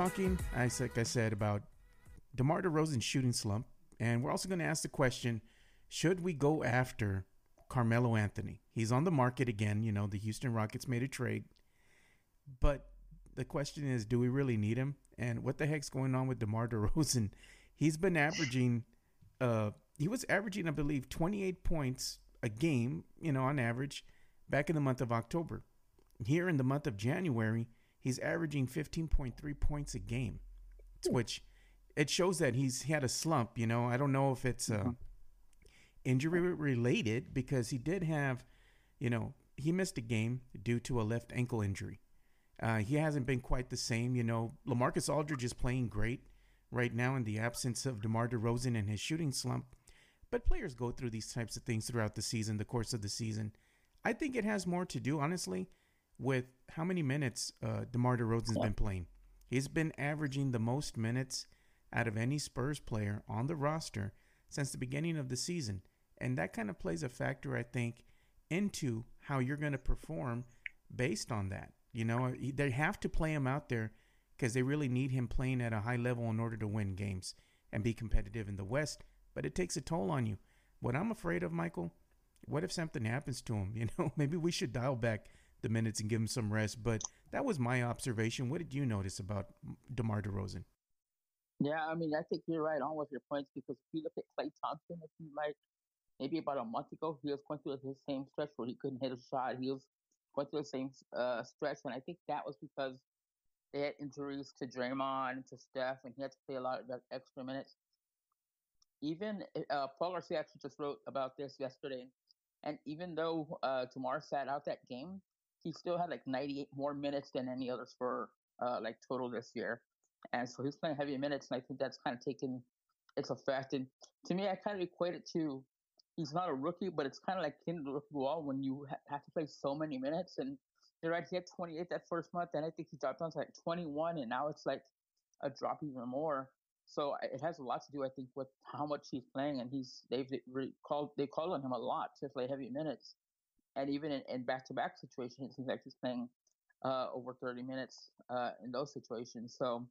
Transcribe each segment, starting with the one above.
Talking, like I said, about DeMar DeRozan's shooting slump. And we're also going to ask the question should we go after Carmelo Anthony? He's on the market again. You know, the Houston Rockets made a trade. But the question is do we really need him? And what the heck's going on with DeMar DeRozan? He's been averaging, uh, he was averaging, I believe, 28 points a game, you know, on average back in the month of October. Here in the month of January, he's averaging 15.3 points a game, which it shows that he's he had a slump. You know, I don't know if it's uh, mm-hmm. injury related because he did have, you know, he missed a game due to a left ankle injury. Uh, he hasn't been quite the same. You know, Lamarcus Aldridge is playing great right now in the absence of DeMar DeRozan and his shooting slump. But players go through these types of things throughout the season, the course of the season. I think it has more to do, honestly, with how many minutes uh, DeMar DeRozan's been playing. He's been averaging the most minutes out of any Spurs player on the roster since the beginning of the season. And that kind of plays a factor, I think, into how you're going to perform based on that. You know, they have to play him out there because they really need him playing at a high level in order to win games and be competitive in the West. But it takes a toll on you. What I'm afraid of, Michael, what if something happens to him? You know, maybe we should dial back the minutes and give him some rest. But that was my observation. What did you notice about DeMar DeRozan? Yeah, I mean, I think you're right on with your points because if you look at Klay Thompson, if you like, maybe about a month ago, he was going through the same stretch where he couldn't hit a shot. He was going through the same uh, stretch, and I think that was because they had injuries to Draymond and to Steph, and he had to play a lot of extra minutes. Even uh, Paul Garcia actually just wrote about this yesterday, and even though uh, DeMar sat out that game, he still had like 98 more minutes than any other Spur, uh, like total this year. And so he's playing heavy minutes, and I think that's kind of taken its effect. And to me, I kind of equate it to he's not a rookie, but it's kind of like rookie wall when you ha- have to play so many minutes. And you're right, he had 28 that first month, and I think he dropped down to like 21, and now it's like a drop even more. So it has a lot to do, I think, with how much he's playing, and he's they've called they call on him a lot to play heavy minutes, and even in, in back-to-back situations, it seems like he's playing uh, over 30 minutes uh, in those situations. So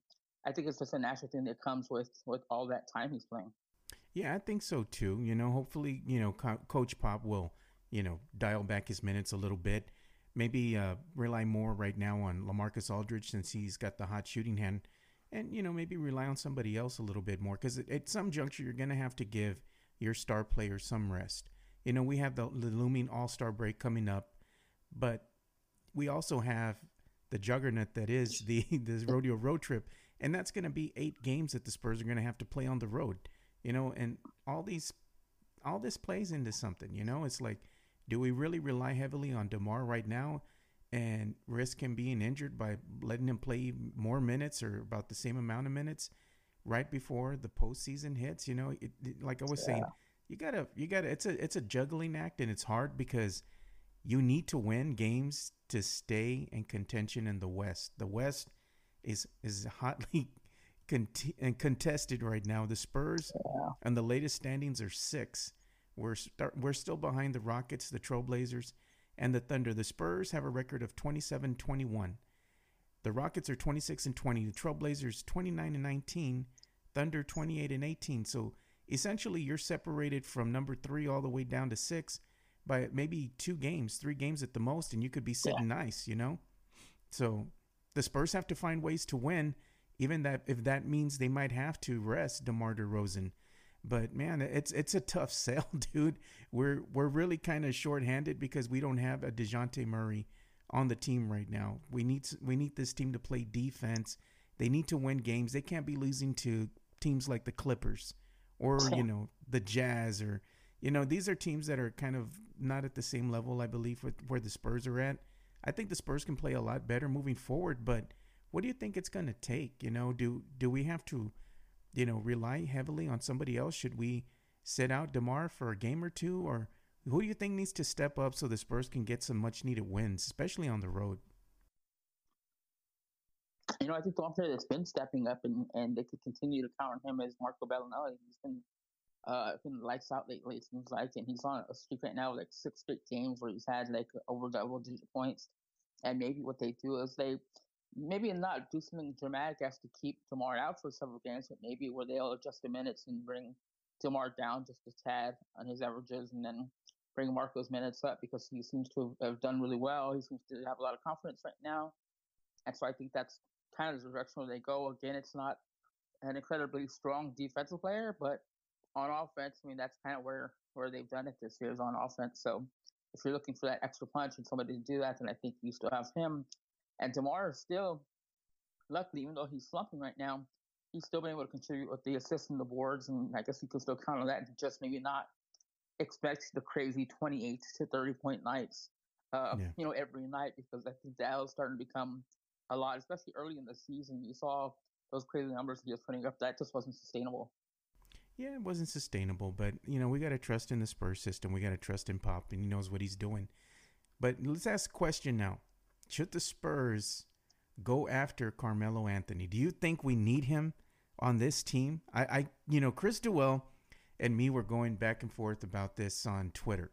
I think it's just a natural thing that comes with with all that time he's playing. Yeah, I think so too. You know, hopefully, you know, Co- Coach Pop will, you know, dial back his minutes a little bit. Maybe uh, rely more right now on Lamarcus Aldridge since he's got the hot shooting hand, and you know, maybe rely on somebody else a little bit more because at some juncture you're gonna have to give your star player some rest. You know, we have the, the looming All Star break coming up, but we also have the juggernaut that is the this rodeo road trip and that's going to be eight games that the Spurs are going to have to play on the road. You know, and all these, all this plays into something. You know, it's like, do we really rely heavily on Demar right now, and risk him being injured by letting him play more minutes or about the same amount of minutes right before the postseason hits? You know, it, it, like I was yeah. saying, you gotta, you gotta. It's a, it's a juggling act, and it's hard because you need to win games to stay in contention in the West. The West is is hotly cont- and contested right now. The Spurs yeah. and the latest standings are six. We're start, we're still behind the Rockets, the Trailblazers, and the Thunder. The Spurs have a record of 27-21. The Rockets are 26 and 20. The Trailblazers 29 and 19. Thunder 28 and 18. So essentially, you're separated from number three all the way down to six by maybe two games, three games at the most, and you could be sitting yeah. nice, you know. So the Spurs have to find ways to win, even that if that means they might have to rest DeMar DeRozan. But man, it's it's a tough sell, dude. We're we're really kind of shorthanded because we don't have a Dejounte Murray on the team right now. We need we need this team to play defense. They need to win games. They can't be losing to teams like the Clippers or you know the Jazz or you know these are teams that are kind of not at the same level I believe with where the Spurs are at. I think the Spurs can play a lot better moving forward, but what do you think it's going to take? You know, do do we have to, you know, rely heavily on somebody else? Should we sit out Demar for a game or two, or who do you think needs to step up so the Spurs can get some much needed wins, especially on the road? You know, I think the one player that's been stepping up and, and they could continue to count on him is Marco Belinelli. He's been uh been lights out lately, it seems like, and he's on a streak right now, like six straight games where he's had like over double digit points. And maybe what they do is they maybe not do something dramatic as to keep Demar out for several games, but maybe where they'll adjust the minutes and bring Demar down just a tad on his averages, and then bring Marco's minutes up because he seems to have done really well. He seems to have a lot of confidence right now, and so I think that's kind of the direction where they go. Again, it's not an incredibly strong defensive player, but on offense, I mean that's kind of where where they've done it this year is on offense. So if you're looking for that extra punch and somebody to do that, then I think you still have him. And Demar is still, luckily, even though he's slumping right now, he's still been able to contribute with the assists and the boards, and I guess you can still count on that. And just maybe not expect the crazy 28 to 30 point nights, uh, yeah. you know, every night because I think was starting to become a lot, especially early in the season. You saw those crazy numbers he was putting up. That just wasn't sustainable. Yeah, it wasn't sustainable, but you know we got to trust in the Spurs system. We got to trust in Pop, and he knows what he's doing. But let's ask a question now: Should the Spurs go after Carmelo Anthony? Do you think we need him on this team? I, I you know, Chris Duell and me were going back and forth about this on Twitter.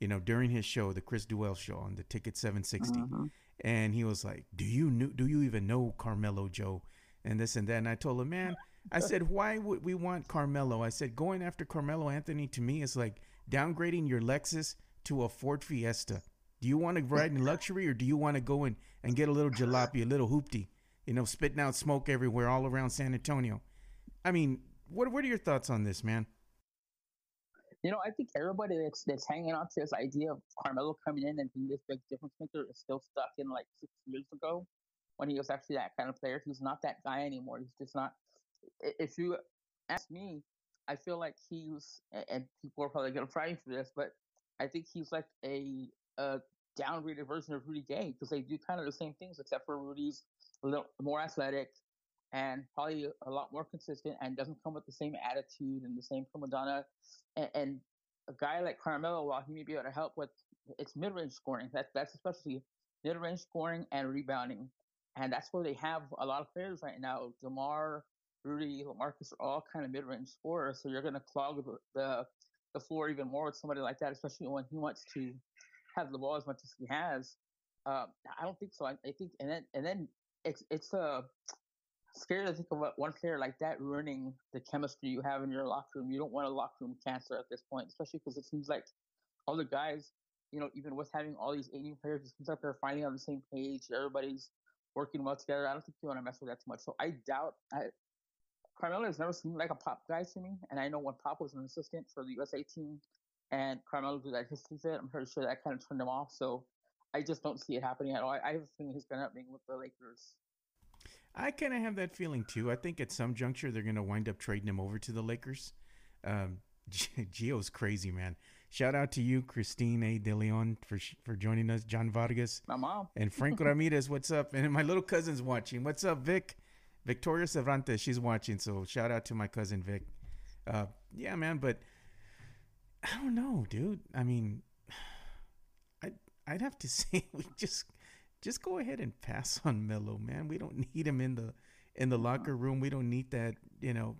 You know, during his show, the Chris Duell show on the Ticket 760, uh-huh. And he was like, "Do you know, do you even know Carmelo Joe?" And this and that. And I told him, man. I said, why would we want Carmelo? I said, going after Carmelo Anthony to me is like downgrading your Lexus to a Ford Fiesta. Do you want to ride in luxury or do you want to go in and get a little jalopy, a little hoopty, you know, spitting out smoke everywhere all around San Antonio? I mean, what what are your thoughts on this, man? You know, I think everybody that's that's hanging on to this idea of Carmelo coming in and being this big difference maker is still stuck in like six years ago when he was actually that kind of player. He's not that guy anymore. He's just not if you ask me, I feel like he's, and people are probably to fight for this, but I think he's like a, a downgraded version of Rudy Gay because they do kind of the same things, except for Rudy's a little more athletic and probably a lot more consistent and doesn't come with the same attitude and the same prima donna. And, and a guy like Carmelo, while he may be able to help with its mid range scoring, that, that's especially mid range scoring and rebounding. And that's where they have a lot of players right now. DeMar, Rudy, Lamarcus are all kind of mid-range scorers, so you're going to clog the, the, the floor even more with somebody like that, especially when he wants to have the ball as much as he has. Uh, I don't think so. I, I, think, and then and then it's it's uh, scary to think of one player like that ruining the chemistry you have in your locker room. You don't want a locker room cancer at this point, especially because it seems like all the guys, you know, even with having all these eight new players, it seems like they're finally on the same page. Everybody's working well together. I don't think you want to mess with that too much. So I doubt. I Carmelo has never seemed like a pop guy to me, and I know when Pop was an assistant for the USA team, and Carmelo did that history fit, I'm pretty sure that kind of turned him off. So I just don't see it happening at all. I, I have a feeling he's going to end up being with the Lakers. I kind of have that feeling too. I think at some juncture they're going to wind up trading him over to the Lakers. Um, Gio's crazy, man. Shout out to you, Christine A. De Leon, for for joining us. John Vargas, my mom, and Frank Ramirez. What's up? And my little cousin's watching. What's up, Vic? Victoria Cervantes, she's watching, so shout out to my cousin Vic. Uh, yeah, man, but I don't know, dude. I mean, I I'd have to say we just just go ahead and pass on Melo, man. We don't need him in the in the uh-huh. locker room. We don't need that, you know.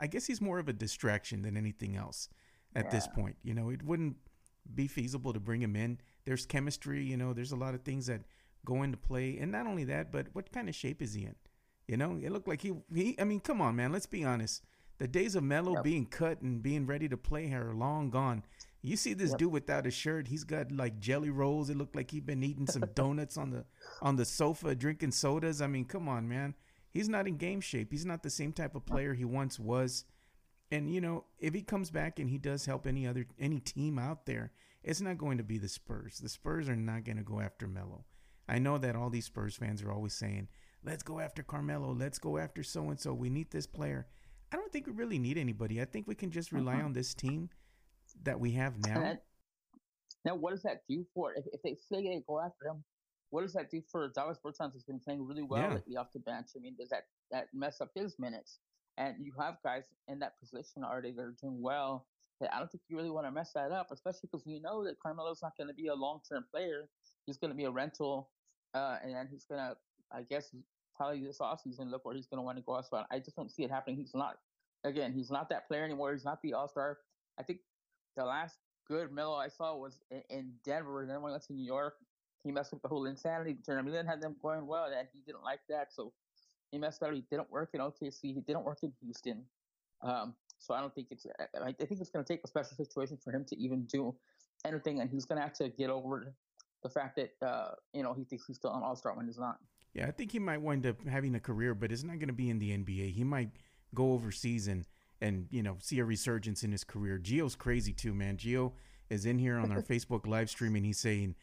I guess he's more of a distraction than anything else at yeah. this point. You know, it wouldn't be feasible to bring him in. There's chemistry, you know, there's a lot of things that go into play. And not only that, but what kind of shape is he in? You know, it looked like he, he I mean, come on, man. Let's be honest. The days of Melo yep. being cut and being ready to play here are long gone. You see this yep. dude without a shirt. He's got like jelly rolls. It looked like he'd been eating some donuts on the on the sofa, drinking sodas. I mean, come on, man. He's not in game shape. He's not the same type of player he once was. And you know, if he comes back and he does help any other any team out there, it's not going to be the Spurs. The Spurs are not going to go after Melo. I know that all these Spurs fans are always saying, let's go after Carmelo, let's go after so and so. We need this player. I don't think we really need anybody. I think we can just rely uh-huh. on this team that we have now. now, what does that do for if, if they say they go after him? What does that do for Davis Bertans? Has been playing really well yeah. lately off the bench. I mean, does that that mess up his minutes? And you have guys in that position already that are doing well. That I don't think you really want to mess that up, especially because we know that Carmelo's not going to be a long term player. He's going to be a rental, uh, and then he's going to I guess probably this offseason look where he's going to want to go elsewhere. I just don't see it happening. He's not, again, he's not that player anymore. He's not the All Star. I think the last good Melo I saw was in, in Denver, and then when I went to New York, he messed with the whole insanity tournament. He didn't have them going well, and he didn't like that. So he messed up. He didn't work in OKC. He didn't work in Houston. Um, so I don't think it's. I think it's going to take a special situation for him to even do anything, and he's going to have to get over the fact that uh, you know he thinks he's still an All Star when he's not. Yeah, I think he might wind up having a career, but it's not going to be in the NBA. He might go overseas and and you know see a resurgence in his career. Geo's crazy too, man. Geo is in here on our Facebook live stream and he's saying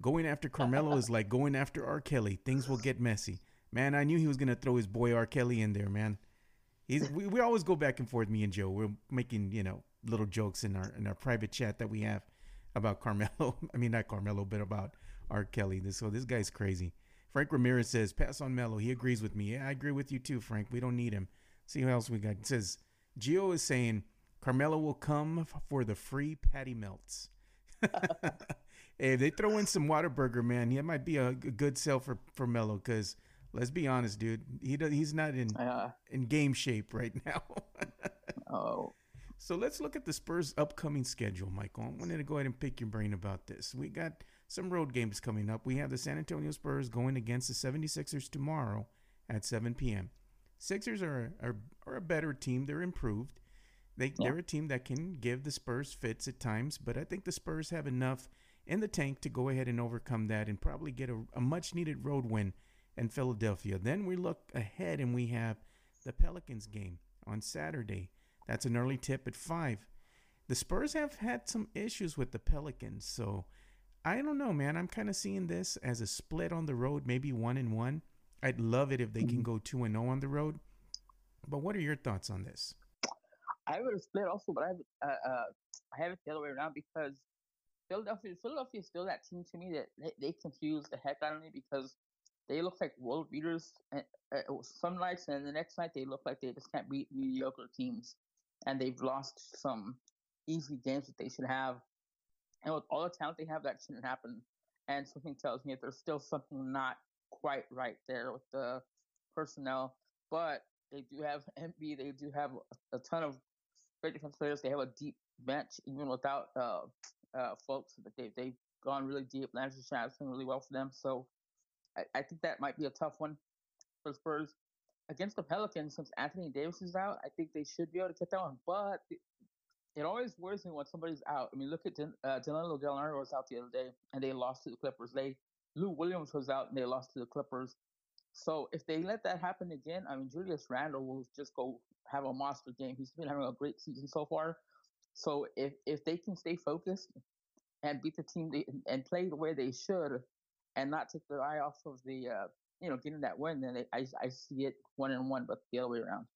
going after Carmelo is like going after R. Kelly. Things will get messy. Man, I knew he was gonna throw his boy R. Kelly in there, man. He's we, we always go back and forth, me and Joe. We're making, you know, little jokes in our in our private chat that we have about Carmelo. I mean not Carmelo, but about R. Kelly. This so this guy's crazy. Frank Ramirez says, pass on Melo. He agrees with me. Yeah, I agree with you too, Frank. We don't need him. See who else we got. It says Gio is saying Carmelo will come for the free patty melts. hey, if they throw in some Whataburger, man, he might be a, good sell for for Melo. Because let's be honest, dude, he does, he's not in uh, in game shape right now. oh. So let's look at the Spurs' upcoming schedule, Michael. I wanted to go ahead and pick your brain about this. We got some road games coming up. We have the San Antonio Spurs going against the 76ers tomorrow at 7 p.m. Sixers are, are, are a better team. They're improved. They, yeah. They're a team that can give the Spurs fits at times, but I think the Spurs have enough in the tank to go ahead and overcome that and probably get a, a much needed road win in Philadelphia. Then we look ahead and we have the Pelicans game on Saturday. That's an early tip at 5. The Spurs have had some issues with the Pelicans, so I don't know, man. I'm kind of seeing this as a split on the road, maybe one and one. I'd love it if they can mm-hmm. go two and zero oh on the road. But what are your thoughts on this? I would have split also, but I have, uh, uh, I have it the other way around because Philadelphia, Philadelphia is still that team to me that they, they confuse the heck out of me because they look like world beaters and, uh, some nights, and the next night they look like they just can't beat mediocre teams, and they've lost some easy games that they should have. And with all the talent they have, that shouldn't happen. And something tells me that there's still something not quite right there with the personnel. But they do have Embiid. They do have a, ton of great players. They have a deep bench, even without uh, uh, folks. They, they've gone really deep. Landry Shamet's done really well for them. So I, I think that might be a tough one for Spurs. Against the Pelicans, since Anthony Davis is out, I think they should be able to get that one. But it always worries me when somebody's out. I mean, look at uh, Danilo Gallinari was out the other day, and they lost to the Clippers. They Lou Williams was out, and they lost to the Clippers. So if they let that happen again, I mean, Julius Randle will just go have a monster game. He's been having a great season so far. So if if they can stay focused and beat the team they, and play the way they should, and not take their eye off of the uh, you know getting that win, then they, I I see it one and one, but the other way around.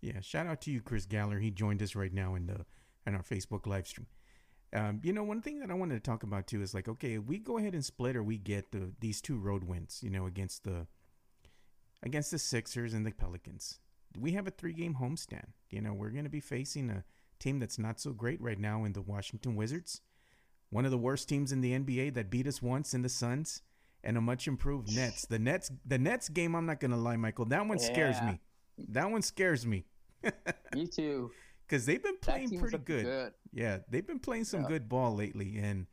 Yeah, shout out to you, Chris Galler. He joined us right now in the in our Facebook live stream. Um, you know, one thing that I wanted to talk about too is like, okay, we go ahead and split, or we get the these two road wins. You know, against the against the Sixers and the Pelicans. We have a three game homestand. You know, we're going to be facing a team that's not so great right now in the Washington Wizards, one of the worst teams in the NBA that beat us once in the Suns, and a much improved Nets. The Nets, the Nets game, I'm not going to lie, Michael, that one yeah. scares me. That one scares me. me too. Because they've been playing pretty good. good. Yeah, they've been playing some yeah. good ball lately, and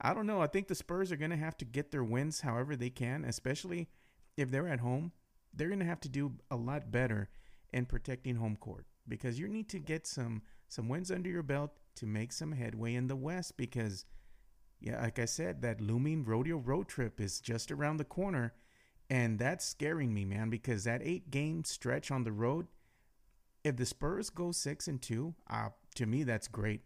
I don't know. I think the Spurs are going to have to get their wins however they can, especially if they're at home they're going to have to do a lot better in protecting home court because you need to get some some wins under your belt to make some headway in the West because yeah, like I said, that looming rodeo road trip is just around the corner and that's scaring me, man, because that 8 game stretch on the road if the Spurs go 6 and 2, uh to me that's great.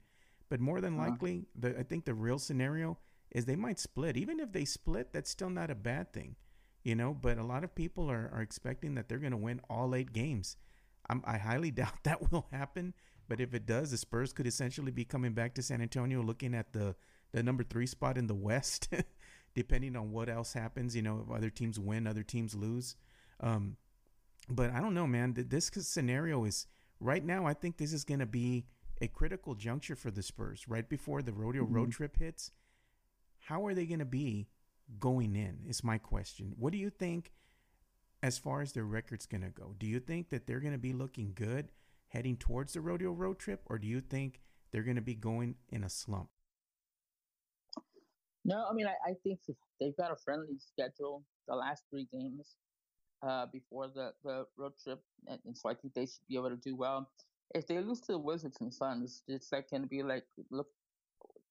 But more than uh-huh. likely, the I think the real scenario is they might split. Even if they split, that's still not a bad thing you know, but a lot of people are, are expecting that they're going to win all eight games. I'm, I highly doubt that will happen. But if it does, the Spurs could essentially be coming back to San Antonio looking at the, the number three spot in the West, depending on what else happens. You know, if other teams win, other teams lose. Um, but I don't know, man. This scenario is right now, I think this is going to be a critical juncture for the Spurs right before the rodeo mm-hmm. road trip hits. How are they going to be going in is my question. What do you think as far as their record's going to go? Do you think that they're going to be looking good heading towards the rodeo road trip or do you think they're going to be going in a slump? No, I mean I, I think they've got a friendly schedule the last three games uh, before the, the road trip, and, and, so I think they should be able to do well. If they lose to the Wizards and Suns, it's like going to be like look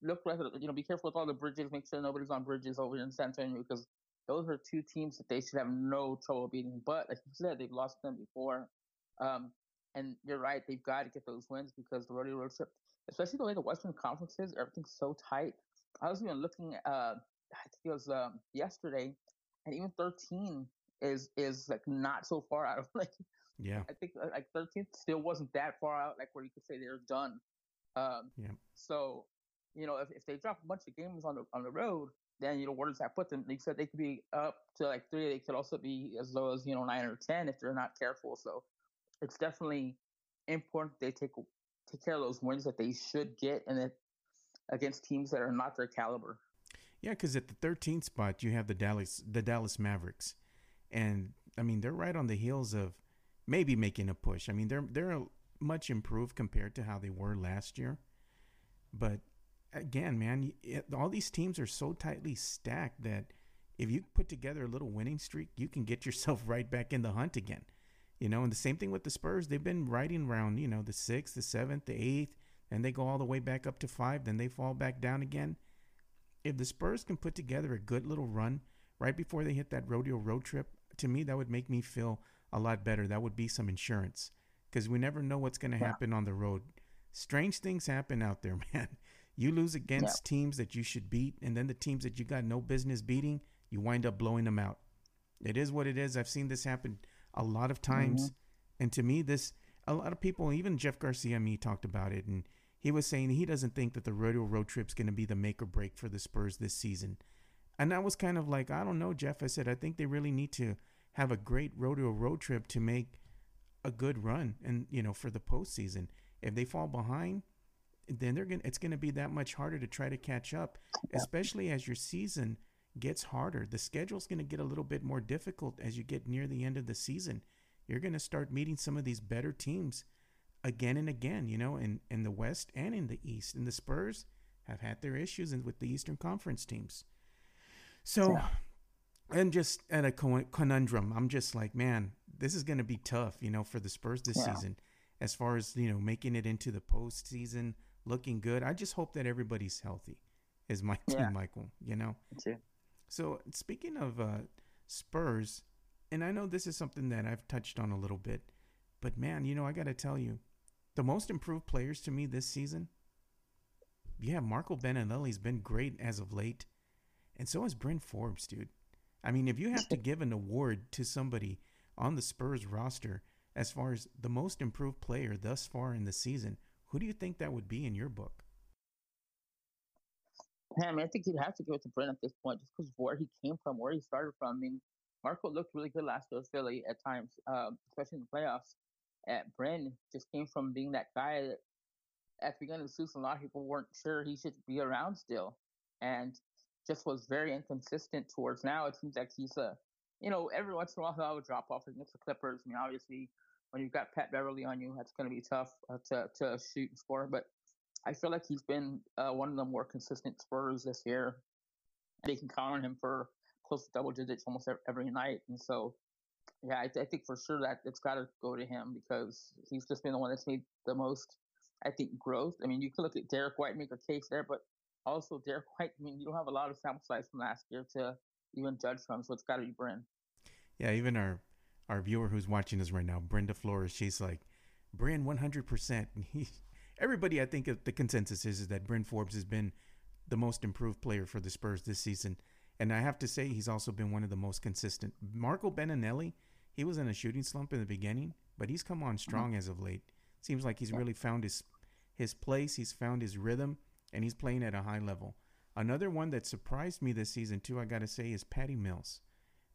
look you know be careful with all the bridges. Make sure nobody's on bridges over in San Antonio because those are two teams that they should have no trouble beating. But like you said, they've lost them before. Um, and you're right, they've got to get those wins because the rodeo road trip, especially the way the Western Conference is, everything's so tight. I was even looking, uh, I think it was um, yesterday, and even 13 is is like not so far out of like. Yeah. I think uh, like 13th still wasn't that far out, like where you could say they're done. Um, yeah. So, you know, if, if they drop a bunch of games on the on the road, then you know where does that put them? They said they could be up to like three. They could also be as low as you know nine or ten if they're not careful. So it's definitely important they take take care of those wins that they should get, and it against teams that are not their caliber. Yeah, because at the 13th spot you have the Dallas the Dallas Mavericks, and I mean they're right on the heels of maybe making a push. I mean they're they're much improved compared to how they were last year, but again, man, it, all these teams are so tightly stacked that if you put together a little winning streak, you can get yourself right back in the hunt again. You know, and the same thing with the Spurs. They've been riding around, you know, the sixth, the seventh, the eighth, and they go all the way back up to five, then they fall back down again. If the Spurs can put together a good little run right before they hit that rodeo road trip, to me, that would make me feel a lot better. That would be some insurance because we never know what's going to happen on the road. Strange things happen out there, man. You lose against yeah. teams that you should beat, and then the teams that you got no business beating, you wind up blowing them out. It is what it is. I've seen this happen a lot of times. Mm-hmm. And to me, this, a lot of people, even Jeff Garcia, me talked about it. And he was saying he doesn't think that the rodeo road trip's going to be the make or break for the Spurs this season. And I was kind of like, I don't know, Jeff. I said, I think they really need to have a great rodeo road trip to make a good run and, you know, for the postseason. If they fall behind, then they're to it's to be that much harder to try to catch up, especially as your season gets harder. The schedule's to get a little bit more difficult as you get near the end of the season. You're to start meeting some of these better teams again and again, you know, in, in the West and in the East. And the Spurs have had their issues with the Eastern Conference teams. So, yeah. and just at a conundrum, I'm just like, man, this is going to be tough, you know, for the Spurs this yeah. season as far as, you know, making it into the postseason, looking good. I just hope that everybody's healthy, is my yeah. team, Michael, you know? So, speaking of uh, Spurs, and I know this is something that I've touched on a little bit, but man, you know, I got to tell you, the most improved players to me this season, yeah, Marco Belinelli's been great as of late, and so is Bryn Forbes, dude. I mean, if you have to give an award to somebody on the Spurs roster as far as the most improved player thus far in the season, who do you think that would be in your book? I mean, I think you'd have to give it to Bryn at this point, just because of where he came from, where he started from. I mean, Marco looked really good last year with Philly at times, um, especially in the playoffs. At Bryn just came from being that guy that at the beginning of the season, a lot of people weren't sure he should be around still, and just was very inconsistent towards now. It seems like he's a, you know, every once in a while he'll drop off against the Clippers. I mean, obviously, when you've got Pat Beverley on you, that's going to be tough uh, to to shoot and score. But I feel like he's been uh, one of the more consistent Spurs this year. They can count on him for close to double digits almost every night, and so yeah, I, I think for sure that it's got to go to him because he's just been the one that's made the most, I think, growth. I mean, you can look at Derrick White, make a case there, but also Derrick White. I mean, you don't have a lot of sample size from last year to even judge from, so it's got to be Bryn. Yeah, even our our viewer who's watching us right now, Brenda Flores, she's like, Bryn, one hundred percent. everybody, I think the consensus is, is that Bryn Forbes has been the most improved player for the Spurs this season. And I have to say, he's also been one of the most consistent. Marco Belinelli, he was in a shooting slump in the beginning, but he's come on strong mm-hmm. as of late. Seems like he's really found his his place. He's found his rhythm, and he's playing at a high level. Another one that surprised me this season too, I got to say, is Patty Mills.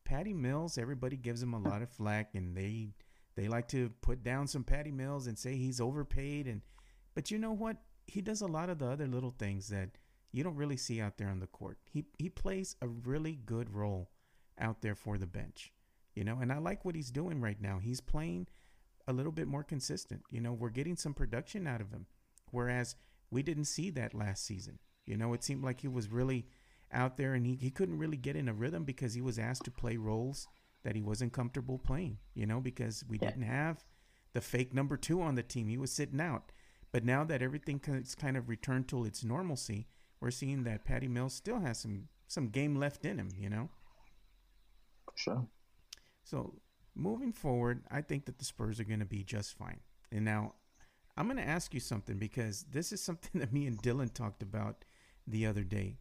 Patty Mills, everybody gives him a lot of flack, and they they like to put down some Patty Mills and say he's overpaid. And but you know what? He does a lot of the other little things that you don't really see out there on the court. He he plays a really good role out there for the bench, you know. And I like what he's doing right now. He's playing a little bit more consistent. You know, we're getting some production out of him, whereas we didn't see that last season. You know, it seemed like he was really, out there and he, he couldn't really get in a rhythm because he was asked to play roles that he wasn't comfortable playing, you know, because we yeah. didn't have the fake number two on the team. He was sitting out. But now that everything has kind of returned to its normalcy, we're seeing that Patty Mills still has some some game left in him, you know. Sure. So moving forward, I think that the Spurs are going to be just fine. And now I'm going to ask you something because this is something that me and Dylan talked about the other day.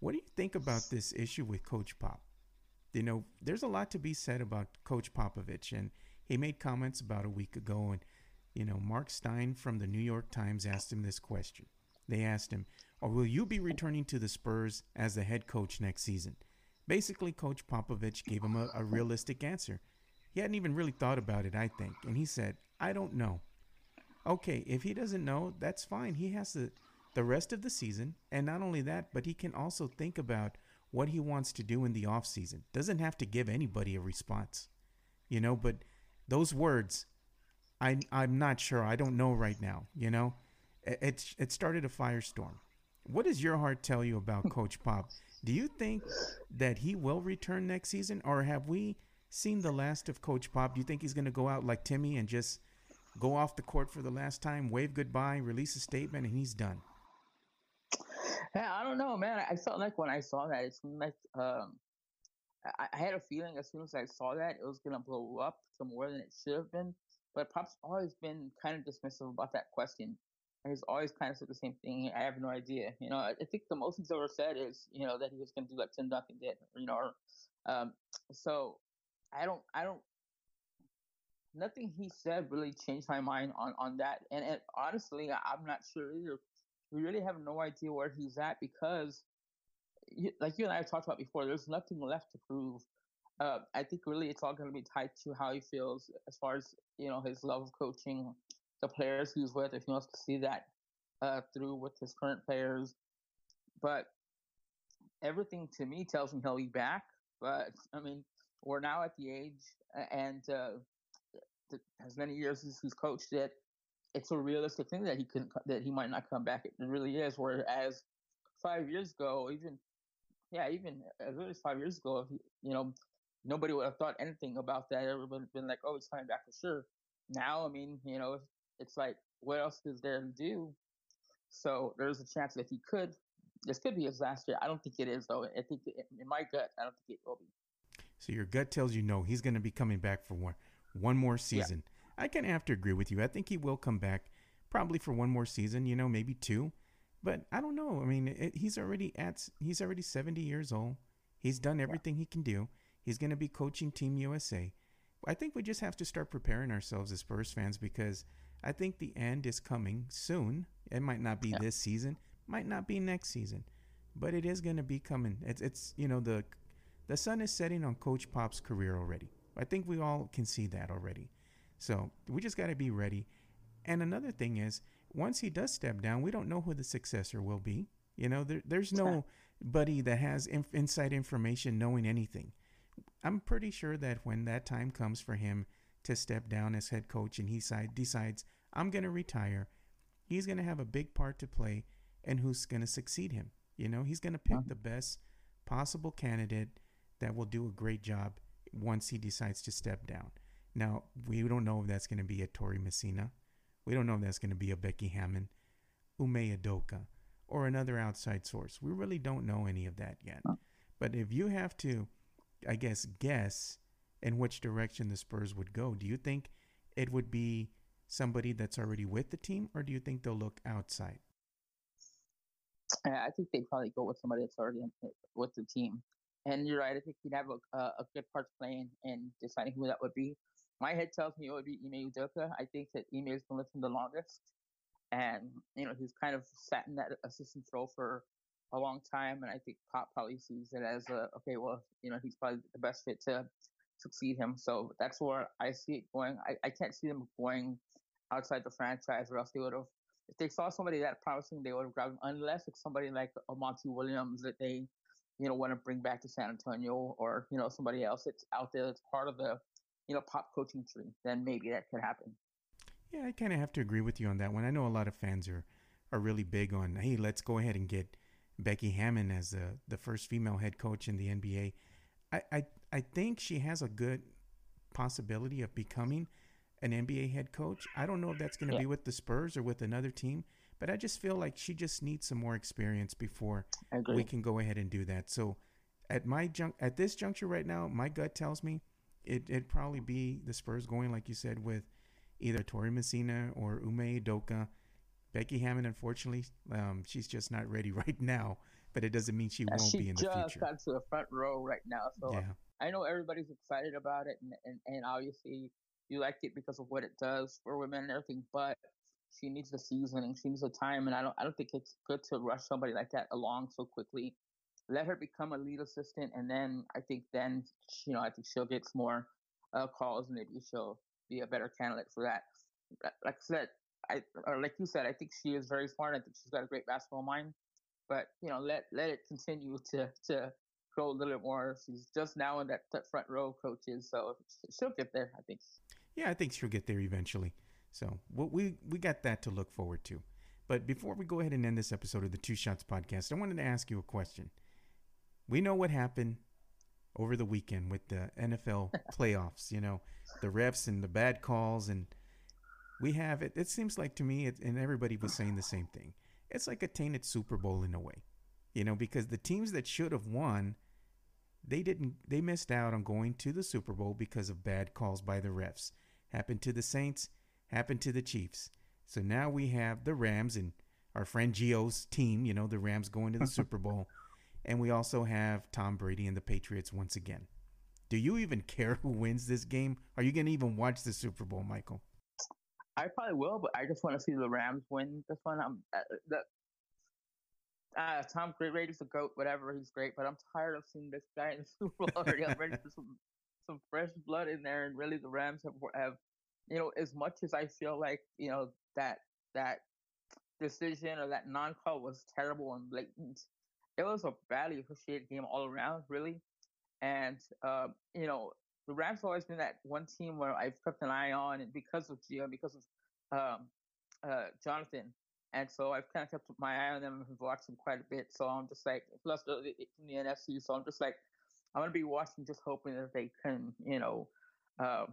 What do you think about this issue with Coach Pop? You know, there's a lot to be said about Coach Popovich, and he made comments about a week ago. And, you know, Mark Stein from the New York Times asked him this question. They asked him, Or will you be returning to the Spurs as the head coach next season? Basically, Coach Popovich gave him a, a realistic answer. He hadn't even really thought about it, I think. And he said, I don't know. Okay, if he doesn't know, that's fine. He has the, the rest of the season. And not only that, but he can also think about what he wants to do in the off season. Doesn't have to give anybody a response. You know, but those words, I I'm not sure. I don't know right now, you know? It, it, it started a firestorm. What does your heart tell you about Coach Pop? Do you think that he will return next season, or have we seen the last of Coach Pop? Do you think he's going to go out like Timmy and just go off the court for the last time, wave goodbye, release a statement, and he's done? Yeah, I don't know, man. I felt like when I saw that, it's like um, I, had a feeling as soon as I saw that it was gonna blow up to more than it should have been. But Pop's always been kind of dismissive about that question. He's always kind of said the same thing. I have no idea. You know, I, think the most he's ever said is, you know, that he was going to do like Tim Duncan did. You know, or, um, so I don't, I don't. Nothing he said really changed my mind on on that. And, and honestly, I'm not sure either. We really have no idea where he's at because, like you and I talked about before, there's nothing left to prove. Uh, I think really it's all going to be tied to how he feels as far as you know his love of coaching, the players he's with, if he wants to see that uh, through with his current players. But everything to me tells him he'll be back. But I mean, we're now at the age, and uh, as many years as he's coached it, it's a realistic thing that he couldn't that he might not come back. It really is. Whereas five years ago, even yeah, even as early as five years ago, you know, nobody would have thought anything about that. Have been like, "Oh, it's coming back for sure." Now, I mean, you know, it's like, what else is there to do? So there's a chance that he could. This could be his last year. I don't think it is, though. I think in my gut, I don't think it will be. So your gut tells you no. He's going to be coming back for one one more season. Yeah. I kind of have to agree with you. I think he will come back, probably for one more season. You know, maybe two. But I don't know. I mean, it, he's already at he's already 70 years old. He's done everything yeah. he can do. He's going to be coaching Team USA. I think we just have to start preparing ourselves as Spurs fans because I think the end is coming soon. It might not be yeah. this season, might not be next season, but it is going to be coming. It's it's you know the the sun is setting on Coach Pop's career already. I think we all can see that already. So we just got to be ready. And another thing is, once he does step down, we don't know who the successor will be. You know, there, there's nobody that has inf- inside information knowing anything. I'm pretty sure that when that time comes for him to step down as head coach and he side, decides, I'm going to retire, he's going to have a big part to play and who's going to succeed him. You know, he's going to pick the best possible candidate that will do a great job once he decides to step down. Now, we don't know if that's going to be a Ettore Messina. We don't know if that's going to be a Becky Hammon, Ime Udoka, or another outside source. We really don't know any of that yet. But if you have to, I guess, guess in which direction the Spurs would go. Do you think it would be somebody that's already with the team, or do you think they'll look outside? I think they'd probably go with somebody that's already with the team. And you're right. I think he'd have a, a good part to play in, in deciding who that would be. My head tells me it would be Ime Udoka. I think that Ime has been with him the longest. And, you know, he's kind of sat in that assistant role for a long time. And I think Pop probably sees it as a, okay, well, you know, he's probably the best fit to succeed him. So that's where I see it going. I, I can't see them going outside the franchise, or else they would have. If they saw somebody that promising, they would have grabbed him. Unless it's somebody like a Monty Williams that they, you know, want to bring back to San Antonio, or you know, somebody else that's out there that's part of the, you know, pop coaching tree. Then maybe that could happen. Yeah, I kind of have to agree with you on that one. I know a lot of fans are are really big on, hey, let's go ahead and get Becky Hammon as the the first female head coach in the NBA. I I, I think she has a good possibility of becoming an NBA head coach. I don't know if that's going to yeah. be with the Spurs or with another team, but I just feel like she just needs some more experience before we can go ahead and do that. So at my junk at this juncture right now, my gut tells me it it'd probably be the Spurs going like you said with either Ettore Messina or Ime Udoka. Becky Hammon, unfortunately, um, she's just not ready right now. But it doesn't mean she won't she be in the future. She just got to the front row right now, so yeah. I know everybody's excited about it, and, and, and obviously you like it because of what it does for women and everything. But she needs the seasoning, she needs the time, and I don't I don't think it's good to rush somebody like that along so quickly let her become a lead assistant, and then I think then you know I think she'll get more uh, calls, and maybe she'll be a better candidate for that. Like I said, I or like you said, I think she is very smart. I think she's got a great basketball mind, but you know let let it continue to to grow a little bit more. She's just now in that front row coaches, so she'll get there. I think. Yeah, I think she'll get there eventually. So we we got that to look forward to. But before we go ahead and end this episode of the Two Shots podcast, I wanted to ask you a question we know what happened over the weekend with the NFL playoffs, you know, the refs and the bad calls. And we have it. It seems like to me, it, and everybody was saying the same thing. It's like a tainted Super Bowl in a way, you know, because the teams that should have won, they didn't, they missed out on going to the Super Bowl because of bad calls by the refs. Happened to the Saints, happened to the Chiefs. So now we have the Rams and our friend Gio's team, you know, the Rams going to the Super Bowl. And we also have Tom Brady and the Patriots once again. Do you even care who wins this game? Are you going to even watch the Super Bowl, Michael? I probably will, but I just want to see the Rams win this one. I'm uh, the uh, Tom Brady's a goat, whatever. He's great, but I'm tired of seeing this guy in the Super Bowl already. I'm ready for some some fresh blood in there, and really the Rams have have you know as much as I feel like you know that that decision or that non call was terrible and blatant it was a badly officiated game all around, really. And uh, you know, the Rams have always been that one team where I've kept an eye on, and because of Gio, because of um, uh, Jonathan, and so I've kind of kept my eye on them and watched them quite a bit. So I'm just like, plus the, the NFC, so I'm just like, I'm gonna be watching, just hoping that they can, you know, uh,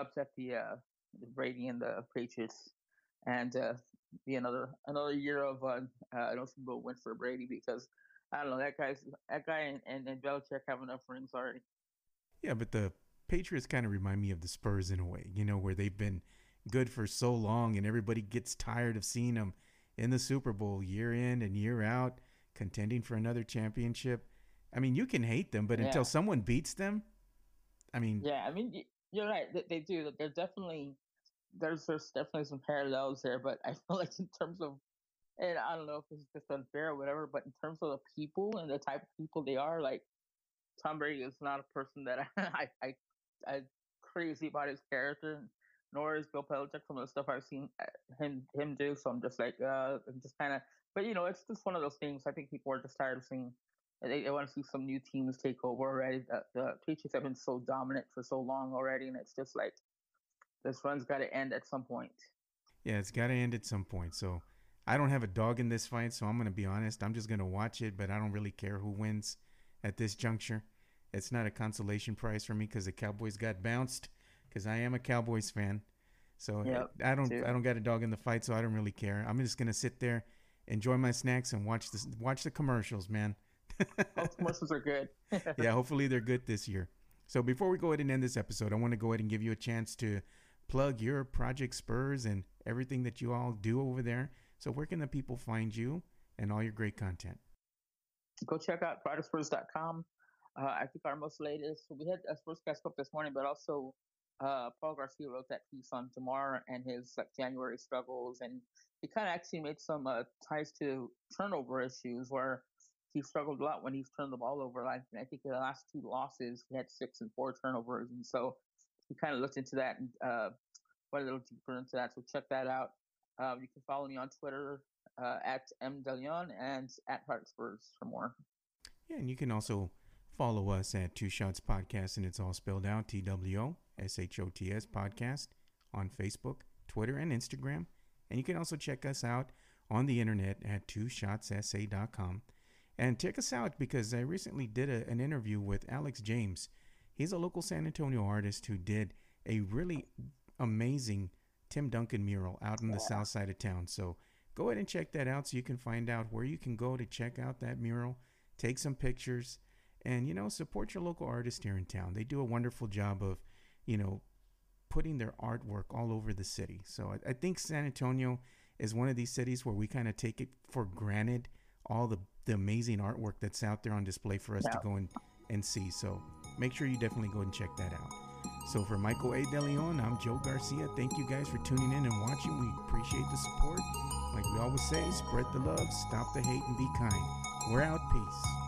upset the uh, the Brady and the Patriots, and uh, be another another year of uh, uh, no Super Bowl win for Brady because I don't know that guy's that guy and, and, and Belichick have enough rings already. Yeah, but the Patriots kind of remind me of the Spurs in a way, you know, where they've been good for so long and everybody gets tired of seeing them in the Super Bowl year in and year out, contending for another championship. I mean, you can hate them, but yeah. until someone beats them, I mean, yeah, I mean, you're right. They, do. They're definitely there's there's definitely some parallels there, but I feel like in terms of and I don't know if it's just unfair or whatever, but in terms of the people and the type of people they are, like Tom Brady is not a person that I I I, I crazy about his character, nor is Bill Belichick. Some of the stuff I've seen uh, him him do, so I'm just like, uh, I'm just kind of. But you know, it's just one of those things. I think people are just tired of seeing. They, they want to see some new teams take over already. The, the Patriots have been so dominant for so long already, and it's just like this run's got to end at some point. Yeah, it's got to end at some point. So I don't have a dog in this fight, so I'm going to be honest. I'm just going to watch it, but I don't really care who wins at this juncture. It's not a consolation prize for me because the Cowboys got bounced because I am a Cowboys fan. So yep, I don't too. I don't got a dog in the fight, so I don't really care. I'm just gonna sit there, enjoy my snacks, and watch the watch the commercials, man. All commercials are good. yeah, hopefully they're good this year. So before we go ahead and end this episode, I want to go ahead and give you a chance to plug your Project Spurs and everything that you all do over there. So where can the people find you and all your great content? Go check out ProjectSpurs.com. Uh, I think our most latest, we had a Spurscast up this morning, but also uh, Paul Garcia wrote that piece on Demar and his like January struggles, and he kind of actually made some uh, ties to turnover issues where he struggled a lot when he's turned the ball over. Like I think the last two losses, he had six and four turnovers, and so he kind of looked into that and uh, went a little deeper into that. So check that out. Um, you can follow me on Twitter uh, at mdeleon and at heartspurs for more. Yeah, and you can also follow us at Two Shots Podcast, and it's all spelled out T W O S H O T S Podcast on Facebook, Twitter, and Instagram. And you can also check us out on the internet at twoshotssa.com. And check us out because I recently did a, an interview with Alex James. He's a local San Antonio artist who did a really amazing Tim Duncan mural out in the south side of town. So go ahead and check that out so you can find out where you can go to check out that mural, take some pictures, and you know, support your local artist here in town. They do a wonderful job of, you know, putting their artwork all over the city. So I, I think San Antonio is one of these cities where we kind of take it for granted all the, the amazing artwork that's out there on display for us yeah. to go and, and see. So make sure you definitely go and check that out. So for Michael A. De Leon, I'm Joe Garcia. Thank you guys for tuning in and watching. We appreciate the support. Like we always say, spread the love, stop the hate, and be kind. We're out. Peace.